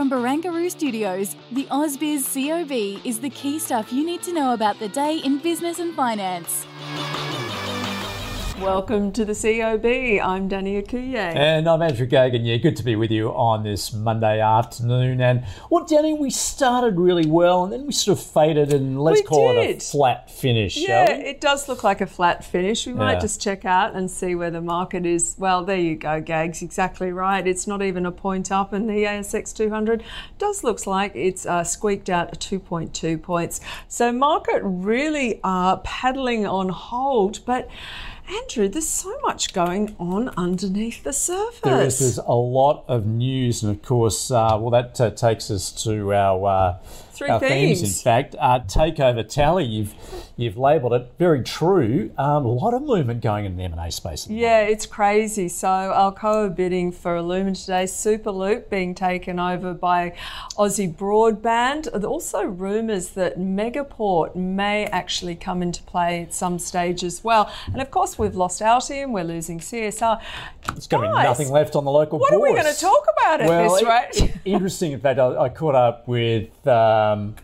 From Barangaroo Studios, the AusBiz COB is the key stuff you need to know about the day in business and finance. Welcome to the COB. I'm Danny Ecuyer. And I'm Andrew Geoghegan. Yeah, good to be with you on this Monday afternoon. And well, Danny, we started really well and then we sort of faded and let's We call it a flat finish, Yeah, it does look like a flat finish. We might Yeah. just check out and see where the market is. Well, there you go, Gags. Exactly right. It's not even a point up, and the ASX 200 does looks like it's uh, squeaked out 2.2 points. So market really are paddling on hold, but. Andrew, there's so much going on underneath the surface. There is there's a lot of news, and of course, uh, well, that uh, takes us to our uh, Three our themes. themes. In fact, uh, takeover tally. You've you've labelled it very true. Um, a lot of movement going in the M and A space. Yeah, it's crazy. So Alcoa bidding for Alumina today, Superloop being taken over by Aussie Broadband. There Also, rumours that Megaport may actually come into play at some stage as well. And of course, we've lost Altium, we're losing CSR. There's going to be nothing left on the local What are we going to talk about at well, this rate? interesting. In fact, I, I caught up with um,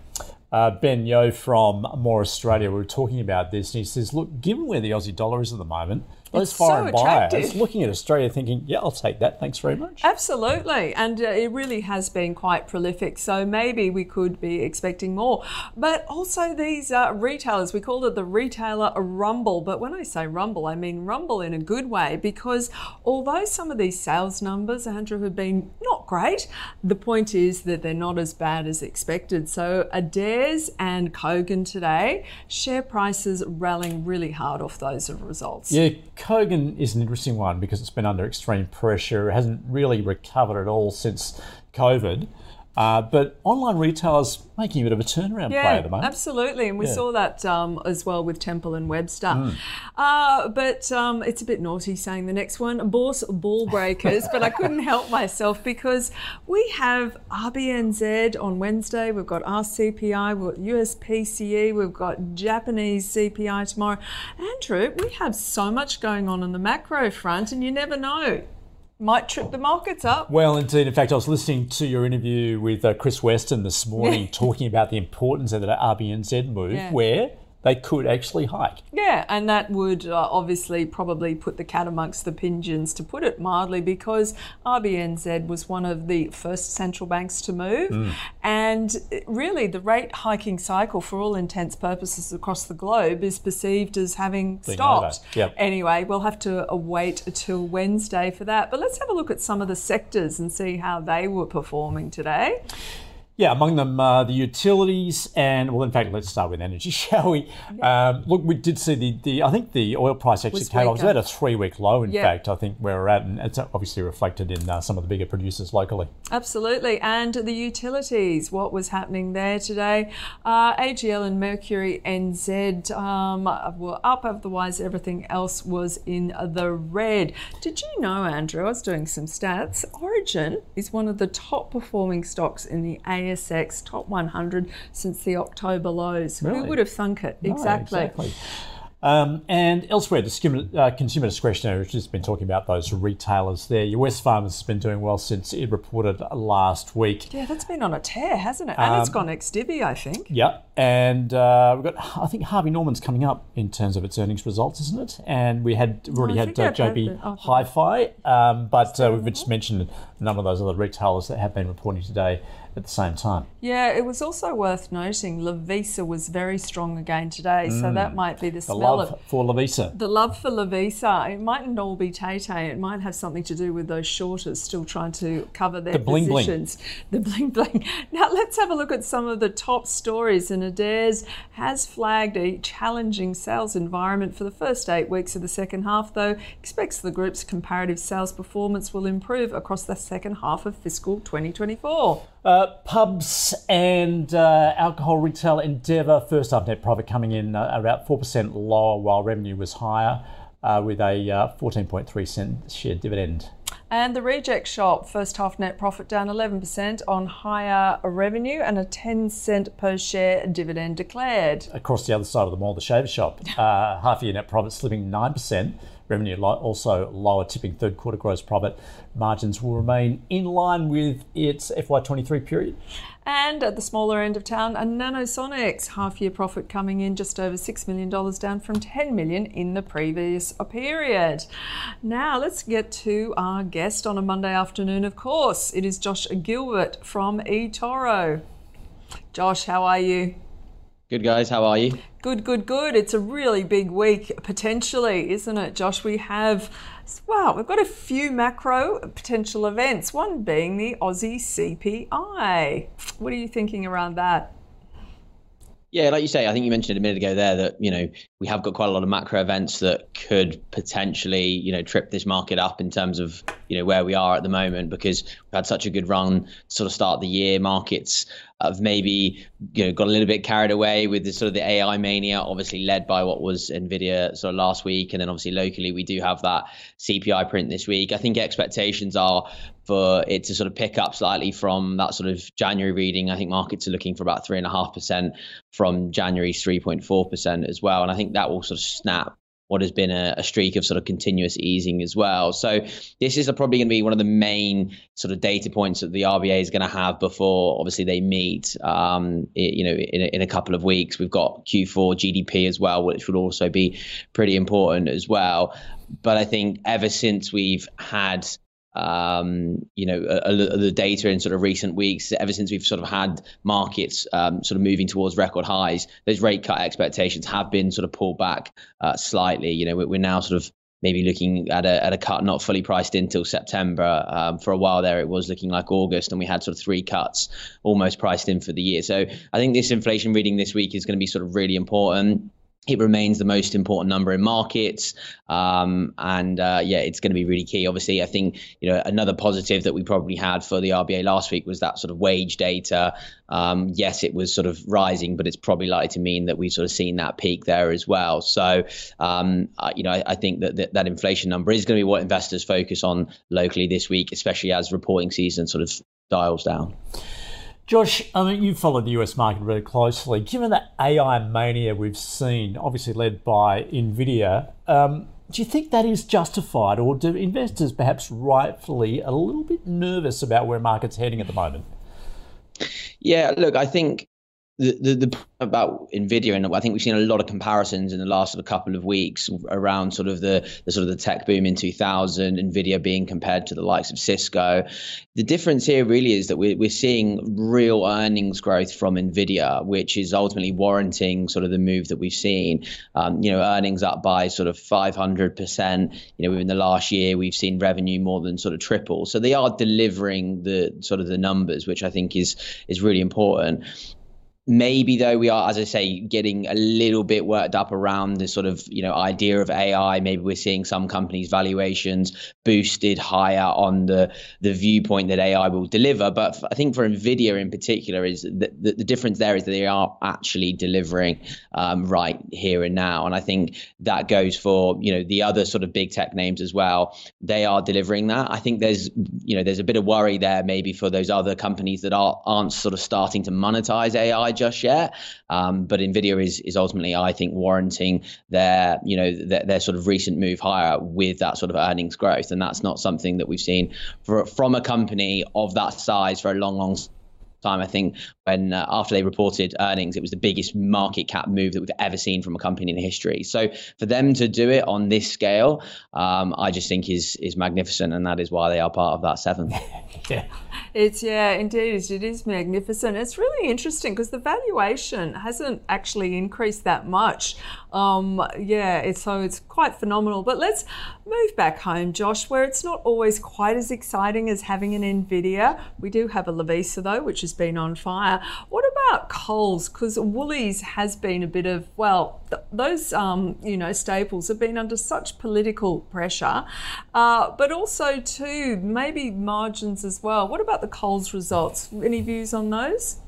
uh, Ben Yo from More Australia. We were talking about this, and he says, "Look, given where the Aussie dollar is at the moment, those It's so foreign buyers attractive. looking at Australia, thinking, yeah, I'll take that. Thanks very much.' Absolutely, and uh, it really has been quite prolific. So maybe we could be expecting more. But also these uh, retailers, we called it the retailer rumble. But when I say rumble, I mean rumble in a good way because although some of these sales numbers, Andrew, have been not great, the point is that they're not as bad as expected. So Adairs and Kogan today, share prices rallying really hard off those results. Yeah, Kogan is an interesting one because it's been under extreme pressure. It hasn't really recovered at all since COVID. Uh, but online retailers making a bit of a turnaround play at the moment. Absolutely, and we Yeah. saw that um, as well with Temple and Webster. Mm. Uh, but um, it's a bit naughty saying the next one, Bourse Ball Breakers, but I couldn't help myself because we have RBNZ on Wednesday, we've got RCPI, we've got US PCE, we've got Japanese CPI tomorrow. Andrew, we have so much going on on the macro front, and you never know. Might trip the markets up. Well, indeed. In fact, I was listening to your interview with uh, Chris Weston this morning talking about the importance of that RBNZ move Yeah. where they could actually hike. Yeah, and that would uh, obviously probably put the cat amongst the pigeons, to put it mildly, because RBNZ was one of the first central banks to move. Mm. And really, the rate hiking cycle, for all intents purposes across the globe, is perceived as having Being stopped. yep. Anyway, we'll have to uh, wait till Wednesday for that. But let's have a look at some of the sectors and see how they were performing today. Yeah, among them uh, the utilities and well, in fact, let's start with energy, shall we? Um, look, we did see the, the I think the oil price actually Was came off. It was at a three week low. In Yeah. fact, I think where we're at, and it's obviously reflected in uh, some of the bigger producers locally. Absolutely. And the utilities, what was happening there today? Uh, AGL and Mercury NZ um, were up, otherwise, everything else was in the red. Did you know, Andrew? I was doing some stats. Origin is one of the top performing stocks in the ASX top 100 since the October lows. Who would have thunk it? No, exactly. exactly. Um, and elsewhere, the uh, consumer discretionary, which has been talking about those retailers there. Your Wesfarmers has been doing well since it reported last week. Yeah, that's been on a tear, hasn't it? And Um, it's gone ex divvy, I think. Yeah, and uh, we've got I think Harvey Norman's coming up in terms of its earnings results, isn't it? And we had we've already I had uh, JB oh, Hi-Fi, um, but uh, we've just mentioned a number of those other retailers that have been reporting today at the same time. Yeah, it was also worth noting Lovisa was very strong again today, so that might be the, The smell love of for Lovisa. the love for Lovisa. It mightn't all be Tay Tay. It might have something to do with those shorters still trying to cover their The bling bling. positions. The bling bling. Now let's have a look at some of the top stories. And Adairs has flagged a challenging sales environment for the first eight weeks of the second half, though expects the group's comparative sales performance will improve across the second half of fiscal 2024. Uh, uh, pubs and uh, alcohol retail Endeavour, first up net profit coming in uh, about 4% lower while revenue was higher uh, with a uh, 14.3 cent share dividend. And the Reject Shop, first half net profit down 11% on higher revenue and a 10 cent per share dividend declared. Across the other side of the mall, the Shaver Shop, uh, half year net profit slipping 9%. Revenue also lower, tipping third quarter gross profit. Margins will remain in line with its FY23 period. And at the smaller end of town, a Nanosonics half year profit coming in just over $6 million, down from 10 million in the previous period. Now let's get to our guest on a Monday afternoon, of course. It is Josh Gilbert from eToro. Josh, how are you? Good, guys. How are you? Good, good, good. It's a really big week, potentially, isn't it, Josh? We have, wow, we've got a few macro potential events, one being the Aussie CPI. What are you thinking around that? Yeah, like you say, I think you mentioned it a minute ago there that you know we have got quite a lot of macro events that could potentially you know trip this market up in terms of you know where we are at the moment because we've had such a good run sort of start the year. Markets have maybe you know got a little bit carried away with the sort of the AI mania, obviously led by what was Nvidia sort of last week, and then obviously locally we do have that CPI print this week. I think expectations are for it to sort of pick up slightly from that sort of January reading. I think markets are looking for about three and a half percent from January's 3.4 percent as well, and I think that will sort of snap what has been a, a, streak of sort of continuous easing as well. So this is probably going to be one of the main sort of data points that the RBA is going to have before obviously they meet. Um, it, you know, in a, in a couple of weeks, we've got Q4 GDP as well, which would also be pretty important as well. But I think ever since we've had um, you know, the data in sort of recent weeks, ever since we've sort of had markets um, sort of moving towards record highs, those rate cut expectations have been sort of pulled back uh, slightly. You know, we're now sort of maybe looking at a, at a cut not fully priced in till September. Um, for a while there, it was looking like August, and we had sort of three cuts almost priced in for the year. So I think this inflation reading this week is going to be sort of really important it remains the most important number in markets, um, and uh, yeah, it's going to be really key. Obviously, I think you know another positive that we probably had for the RBA last week was that sort of wage data. Um, yes, it was sort of rising, but it's probably likely to mean that we've sort of seen that peak there as well. So, um, uh, you know, I, I think that, that that inflation number is going to be what investors focus on locally this week, especially as reporting season sort of dials down. Josh, I mean, you've followed the US market very closely. Given the AI mania we've seen, obviously led by NVIDIA, um, do you think that is justified, or do investors perhaps rightfully a little bit nervous about where market's heading at the moment? Yeah, look, I think the, the, about Nvidia, and I think we've seen a lot of comparisons in the last sort of couple of weeks around sort of the, the sort of the tech boom in 2000, Nvidia being compared to the likes of Cisco. The difference here really is that we're, we're seeing real earnings growth from Nvidia, which is ultimately warranting sort of the move that we've seen. Um, you know, earnings up by sort of 500%. You know, within the last year, we've seen revenue more than sort of triple. So they are delivering the sort of the numbers, which I think is is really important maybe though we are as i say getting a little bit worked up around the sort of you know idea of ai maybe we're seeing some companies valuations boosted higher on the the viewpoint that ai will deliver. But i think for nvidia in particular is that the, the difference there is that they are actually delivering um, right here and now. And i think that goes for you know the other sort of big tech names as well. They are delivering that. I think there's you know there's a bit of worry there maybe for those other companies that are aren't sort of starting to monetize ai just yet. Um, but Nvidia is is ultimately, I think, warranting their you know their, their, sort of recent move higher with that sort of earnings growth, and that's not something that we've seen for, from a company of that size for a long, long time. I think when uh, after they reported earnings, it was the biggest market cap move that we've ever seen from a company in history. So for them to do it on this scale, um, I just think is is magnificent, and that is why they are part of that seven. yeah, it's yeah, indeed, it is magnificent. It's really interesting because the valuation hasn't actually increased that much. Um, yeah, it's, so it's quite phenomenal. But let's move back home, Josh, where it's not always quite as exciting as having an Nvidia. We do have a Lovisa though, which has been on fire. What about Coles? Because Woolies has been a bit of well, th- those um, you know staples have been under such political pressure, uh, but also too maybe margins as well. What about the Coles results? Any views on those?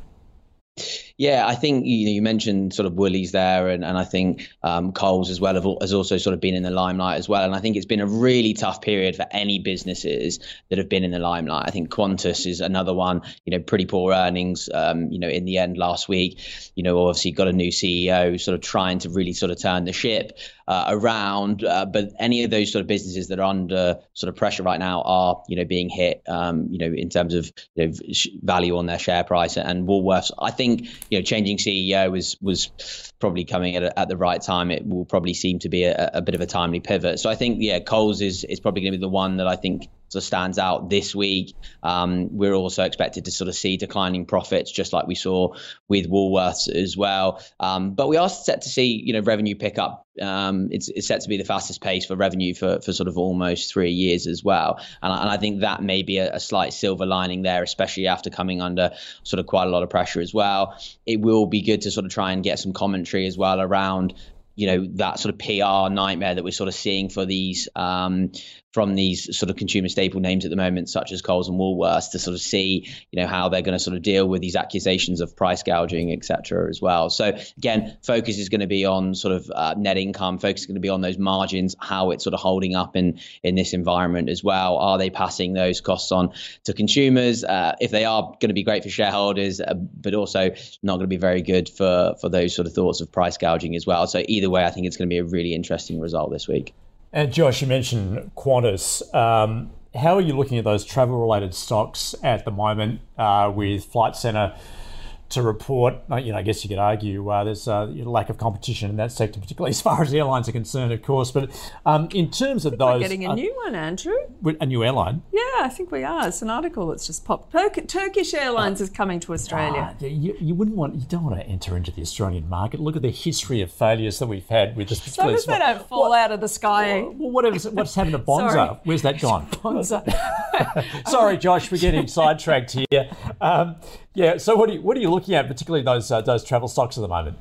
Yeah, I think you, you mentioned sort of Woolies there, and, and I think um, Coles as well have, has also sort of been in the limelight as well. And I think it's been a really tough period for any businesses that have been in the limelight. I think Qantas is another one. You know, pretty poor earnings. Um, you know, in the end last week. You know, obviously got a new CEO, sort of trying to really sort of turn the ship uh, around. Uh, but any of those sort of businesses that are under sort of pressure right now are, you know, being hit, um, you know, in terms of you know, value on their share price. And Woolworths, I think, you know, changing CEO was was probably coming at, a, at the right time. It will probably seem to be a, a bit of a timely pivot. So I think, yeah, Coles is is probably going to be the one that I think sort of stands out this week. Um, we're also expected to sort of see declining profits, just like we saw with Woolworths as well. Um, but we are set to see, you know, revenue pick up. Um, it's, it's, set to be the fastest pace for revenue for, for sort of almost three years as well. And, and I think that may be a, a, slight silver lining there, especially after coming under sort of quite a lot of pressure as well. It will be good to sort of try and get some commentary as well around you know that sort of PR nightmare that we're sort of seeing for these um, from these sort of consumer staple names at the moment, such as Coles and Woolworths, to sort of see, you know, how they're going to sort of deal with these accusations of price gouging, etc. as well. So again, focus is going to be on sort of uh, net income. Focus is going to be on those margins, how it's sort of holding up in in this environment as well. Are they passing those costs on to consumers? Uh, if they are, going to be great for shareholders, uh, but also not going to be very good for for those sort of thoughts of price gouging as well. So either way, I think it's going to be a really interesting result this week. And Josh, you mentioned Qantas. Um, how are you looking at those travel related stocks at the moment uh, with Flight Centre? To report. Uh, you know, I guess you could argue uh, there's a lack of competition in that sector, particularly as far as airlines are concerned, of course. But um, in terms of those, we're getting a uh, new one, Andrew. A new airline. Yeah, I think we are. It's an article that's just popped. Turkish Airlines uh, is coming to Australia. Uh, you, you, wouldn't want, you don't want to enter into the Australian market. Look at the history of failures that we've had with this. So they don't fall what, out of the sky. Well, whatever's, what's happened to Bonza? Where's that gone? Bonza. Sorry, Josh, we're getting sidetracked here. Um, yeah. So what are you, what are you looking at, particularly those uh, those travel stocks at the moment?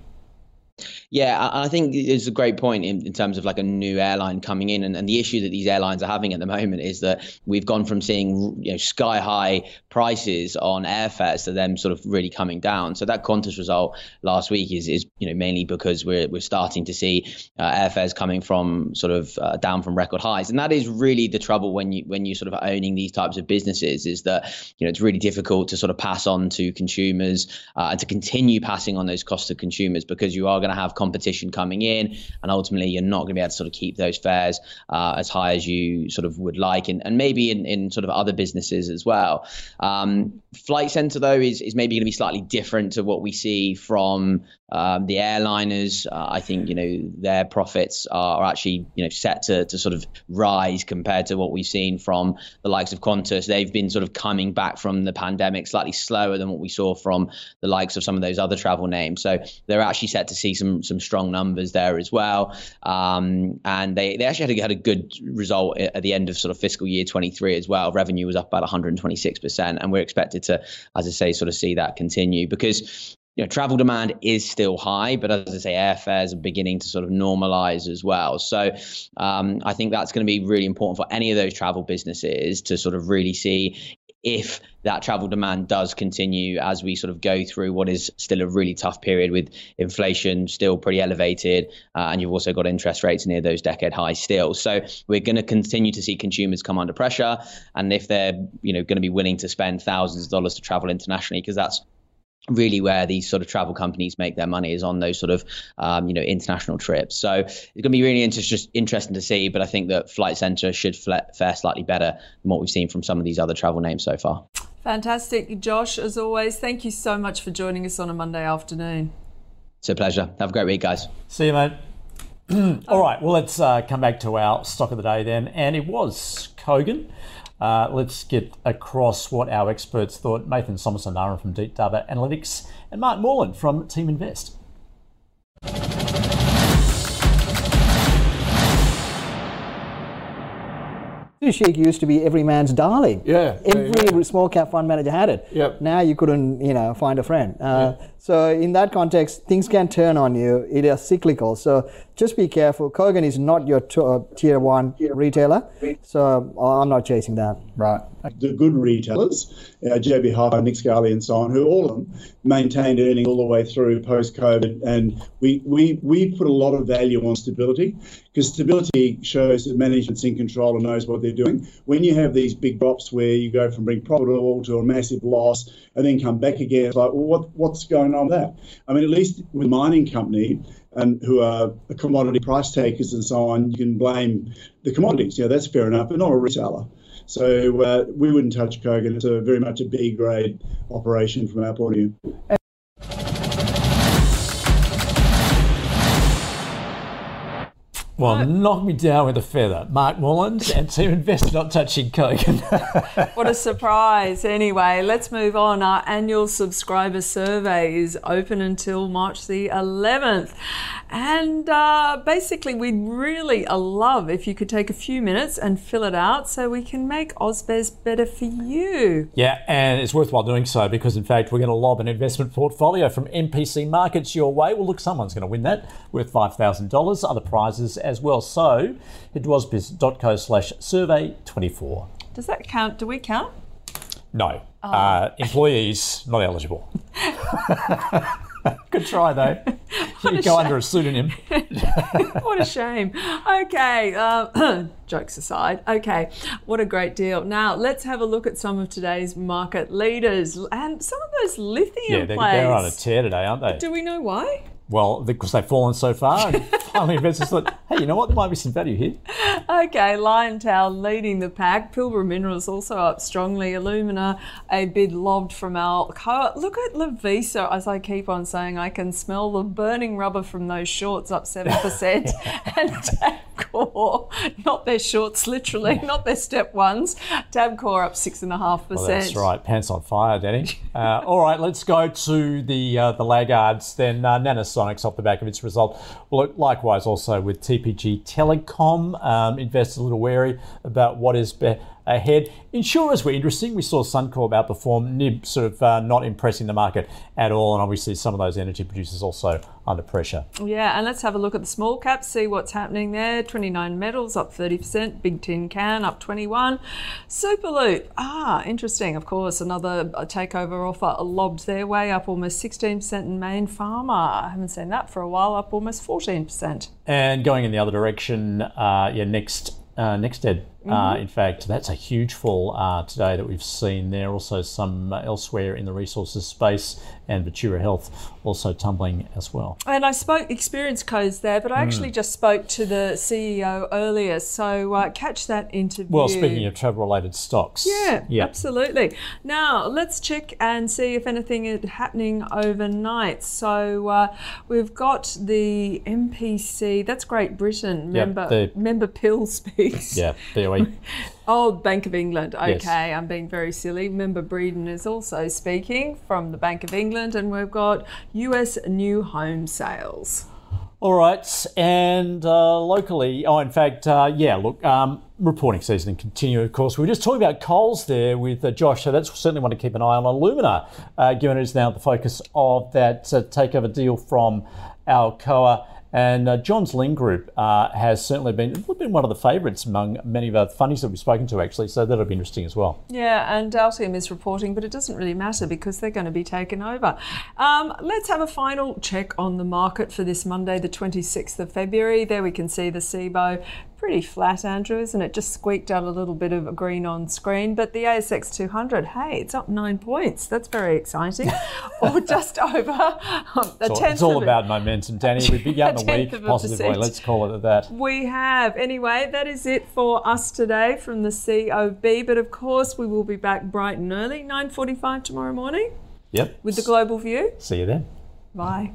Yeah, I think it's a great point in, in terms of like a new airline coming in, and, and the issue that these airlines are having at the moment is that we've gone from seeing you know sky high prices on airfares to them sort of really coming down. So that Qantas result last week is is you know mainly because we're we're starting to see uh, airfares coming from sort of uh, down from record highs, and that is really the trouble when you when you sort of owning these types of businesses is that you know it's really difficult to sort of pass on to consumers uh, and to continue passing on those costs to consumers because you are going to have competition coming in, and ultimately you're not going to be able to sort of keep those fares uh, as high as you sort of would like, and, and maybe in, in sort of other businesses as well. Um, Flight Centre though is, is maybe going to be slightly different to what we see from um, the airliners, uh, I think, you know, their profits are, actually, you know, set to, to sort of rise compared to what we've seen from the likes of Qantas. They've been sort of coming back from the pandemic slightly slower than what we saw from the likes of some of those other travel names. So they're actually set to see some some strong numbers there as well. Um, and they, they actually had a, had a good result at the end of sort of fiscal year 23 as well. Revenue was up about 126%. And we're expected to, as I say, sort of see that continue because you know, travel demand is still high, but as I say, airfares are beginning to sort of normalize as well. So um, I think that's going to be really important for any of those travel businesses to sort of really see if that travel demand does continue as we sort of go through what is still a really tough period with inflation still pretty elevated, uh, and you've also got interest rates near those decade highs still. So we're going to continue to see consumers come under pressure, and if they're you know going to be willing to spend thousands of dollars to travel internationally, because that's really where these sort of travel companies make their money is on those sort of um, you know international trips. So it's going to be really inter- just interesting to see. But I think that Flight Centre should fare slightly better than what we've seen from some of these other travel names so far. Fantastic, Josh. As always, thank you so much for joining us on a Monday afternoon. It's a pleasure. Have a great week, guys. See you, mate. All right. Well, let's uh, come back to our stock of the day then, and it was Kogan. Uh, let's get across what our experts thought. Nathan Somasundaram from Deep Data Analytics and Mark Morland from Team Invest. Sheik used to be every man's darling. Yeah. Every yeah, yeah. small cap fund manager had it. Yep. Now you couldn't, you know, find a friend. Uh, yeah. So in that context, things can turn on you. It is cyclical. So just be careful. Kogan is not your t- uh, tier one retailer. So I'm not chasing that. Right. the good retailers, uh, JB Hi-Fi, Nick Scali, and so on, who all of them maintained earnings all the way through post-COVID, and we we we put a lot of value on stability because stability shows that management's in control and knows what they're doing. When you have these big drops where you go from being profitable to a massive loss and then come back again, it's like, well, what what's going on with that? I mean, at least with mining company and who are commodity price takers and so on, you can blame the commodities. Yeah, that's fair enough, but not a retailer. So uh, we wouldn't touch Kogan. It's a very much a B grade operation from our point of view. Well, knock me down with a feather. Mark Mullins and Team Investor not touching Kogan. What a surprise. Anyway, let's move on. Our annual subscriber survey is open until March the 11th. And uh, basically, we'd really love if you could take a few minutes and fill it out so we can make ausbiz better for you. yeah, and it's worthwhile doing so because, in fact, we're going to lob an investment portfolio from MPC Markets your way. Well, look, someone's going to win that worth $5,000. Other prizes as well. So head to ausbiz.co slash survey 24. Does that count? Do we count? No. Uh, employees not eligible. Good try though. You go under a pseudonym. what a shame. Okay, uh, jokes aside. Okay, what a great deal. Now let's have a look at some of today's market leaders and some of those lithium Yeah, they're, plays. they're on a tear today, aren't they? Do we know why? Well, because they've fallen so far, and finally investors thought, hey, you know what? There might be some value here. Okay, Liontown leading the pack. Pilbara Minerals also up strongly. Alumina, a bid lobbed from Alcoa. Look at Lovisa, as I keep on saying, I can smell the burning rubber from those shorts up 7%. and Tabcorp, not their shorts literally, not their step ones. Tabcorp up 6.5%. Well, that's right. Pants on fire, Danny. Uh, all right, let's go to the uh, the laggards. Then uh, Nanosonics off the back of its result. Likewise also with TPG Telecom. Um, investors a little wary about what is ahead. Insurers were interesting. We saw Suncorp outperform. Nib sort of uh, not impressing the market at all, and obviously some of those energy producers also under pressure. Yeah, and let's have a look at the small caps, see what's happening there. 29 metals up 30%, Big Tin Can up 21. Superloop, ah, interesting. Of course, another uh, takeover offer lobbed their way up almost 16% in Mayne Pharma. I haven't seen that for a while, up almost 14%. And going in the other direction, uh, yeah, next. Uh, next ed, uh, in fact, that's a huge fall uh, today that we've seen there. Also, some uh, elsewhere in the resources space, and Vitura Health also tumbling as well. And I spoke experience codes there, but I actually just spoke to the CEO earlier, so uh, catch that interview. Well, speaking of travel-related stocks, Yeah, yeah, absolutely. Now let's check and see if anything is happening overnight. So uh, we've got the MPC. That's Great Britain. Yep, Member the- member Pill speaks. yeah, BOE. Oh, Bank of England. Okay, Yes. I'm being very silly. Member Breeden is also speaking from the Bank of England, and we've got US new home sales. All right, and uh, locally, oh, in fact, uh, yeah, look, um, reporting season continue, of course. We were just talking about Coles there with uh, Josh, so that's certainly one to keep an eye on. Alumina, uh, given it is now the focus of that uh, takeover deal from Alcoa. And uh, Johns Lyng Group uh, has certainly been, been one of the favourites among many of our funnies that we've spoken to, actually, so that'll be interesting as well. Yeah, and Altium is reporting, but it doesn't really matter because they're going to be taken over. Um, let's have a final check on the market for this Monday, the 26th of February. There we can see the SIBO pretty flat, Andrew, isn't it? Just squeaked out a little bit of green on screen, but the ASX 200, hey, it's up nine points. That's very exciting. or just over um, a it's all of it. about momentum, Danny. We began A the week positively. Let's call it that. We have. Anyway, that is it for us today from the COB. But of course, we will be back bright and early, 9.45 tomorrow morning Yep. with the global view. See you then. Bye.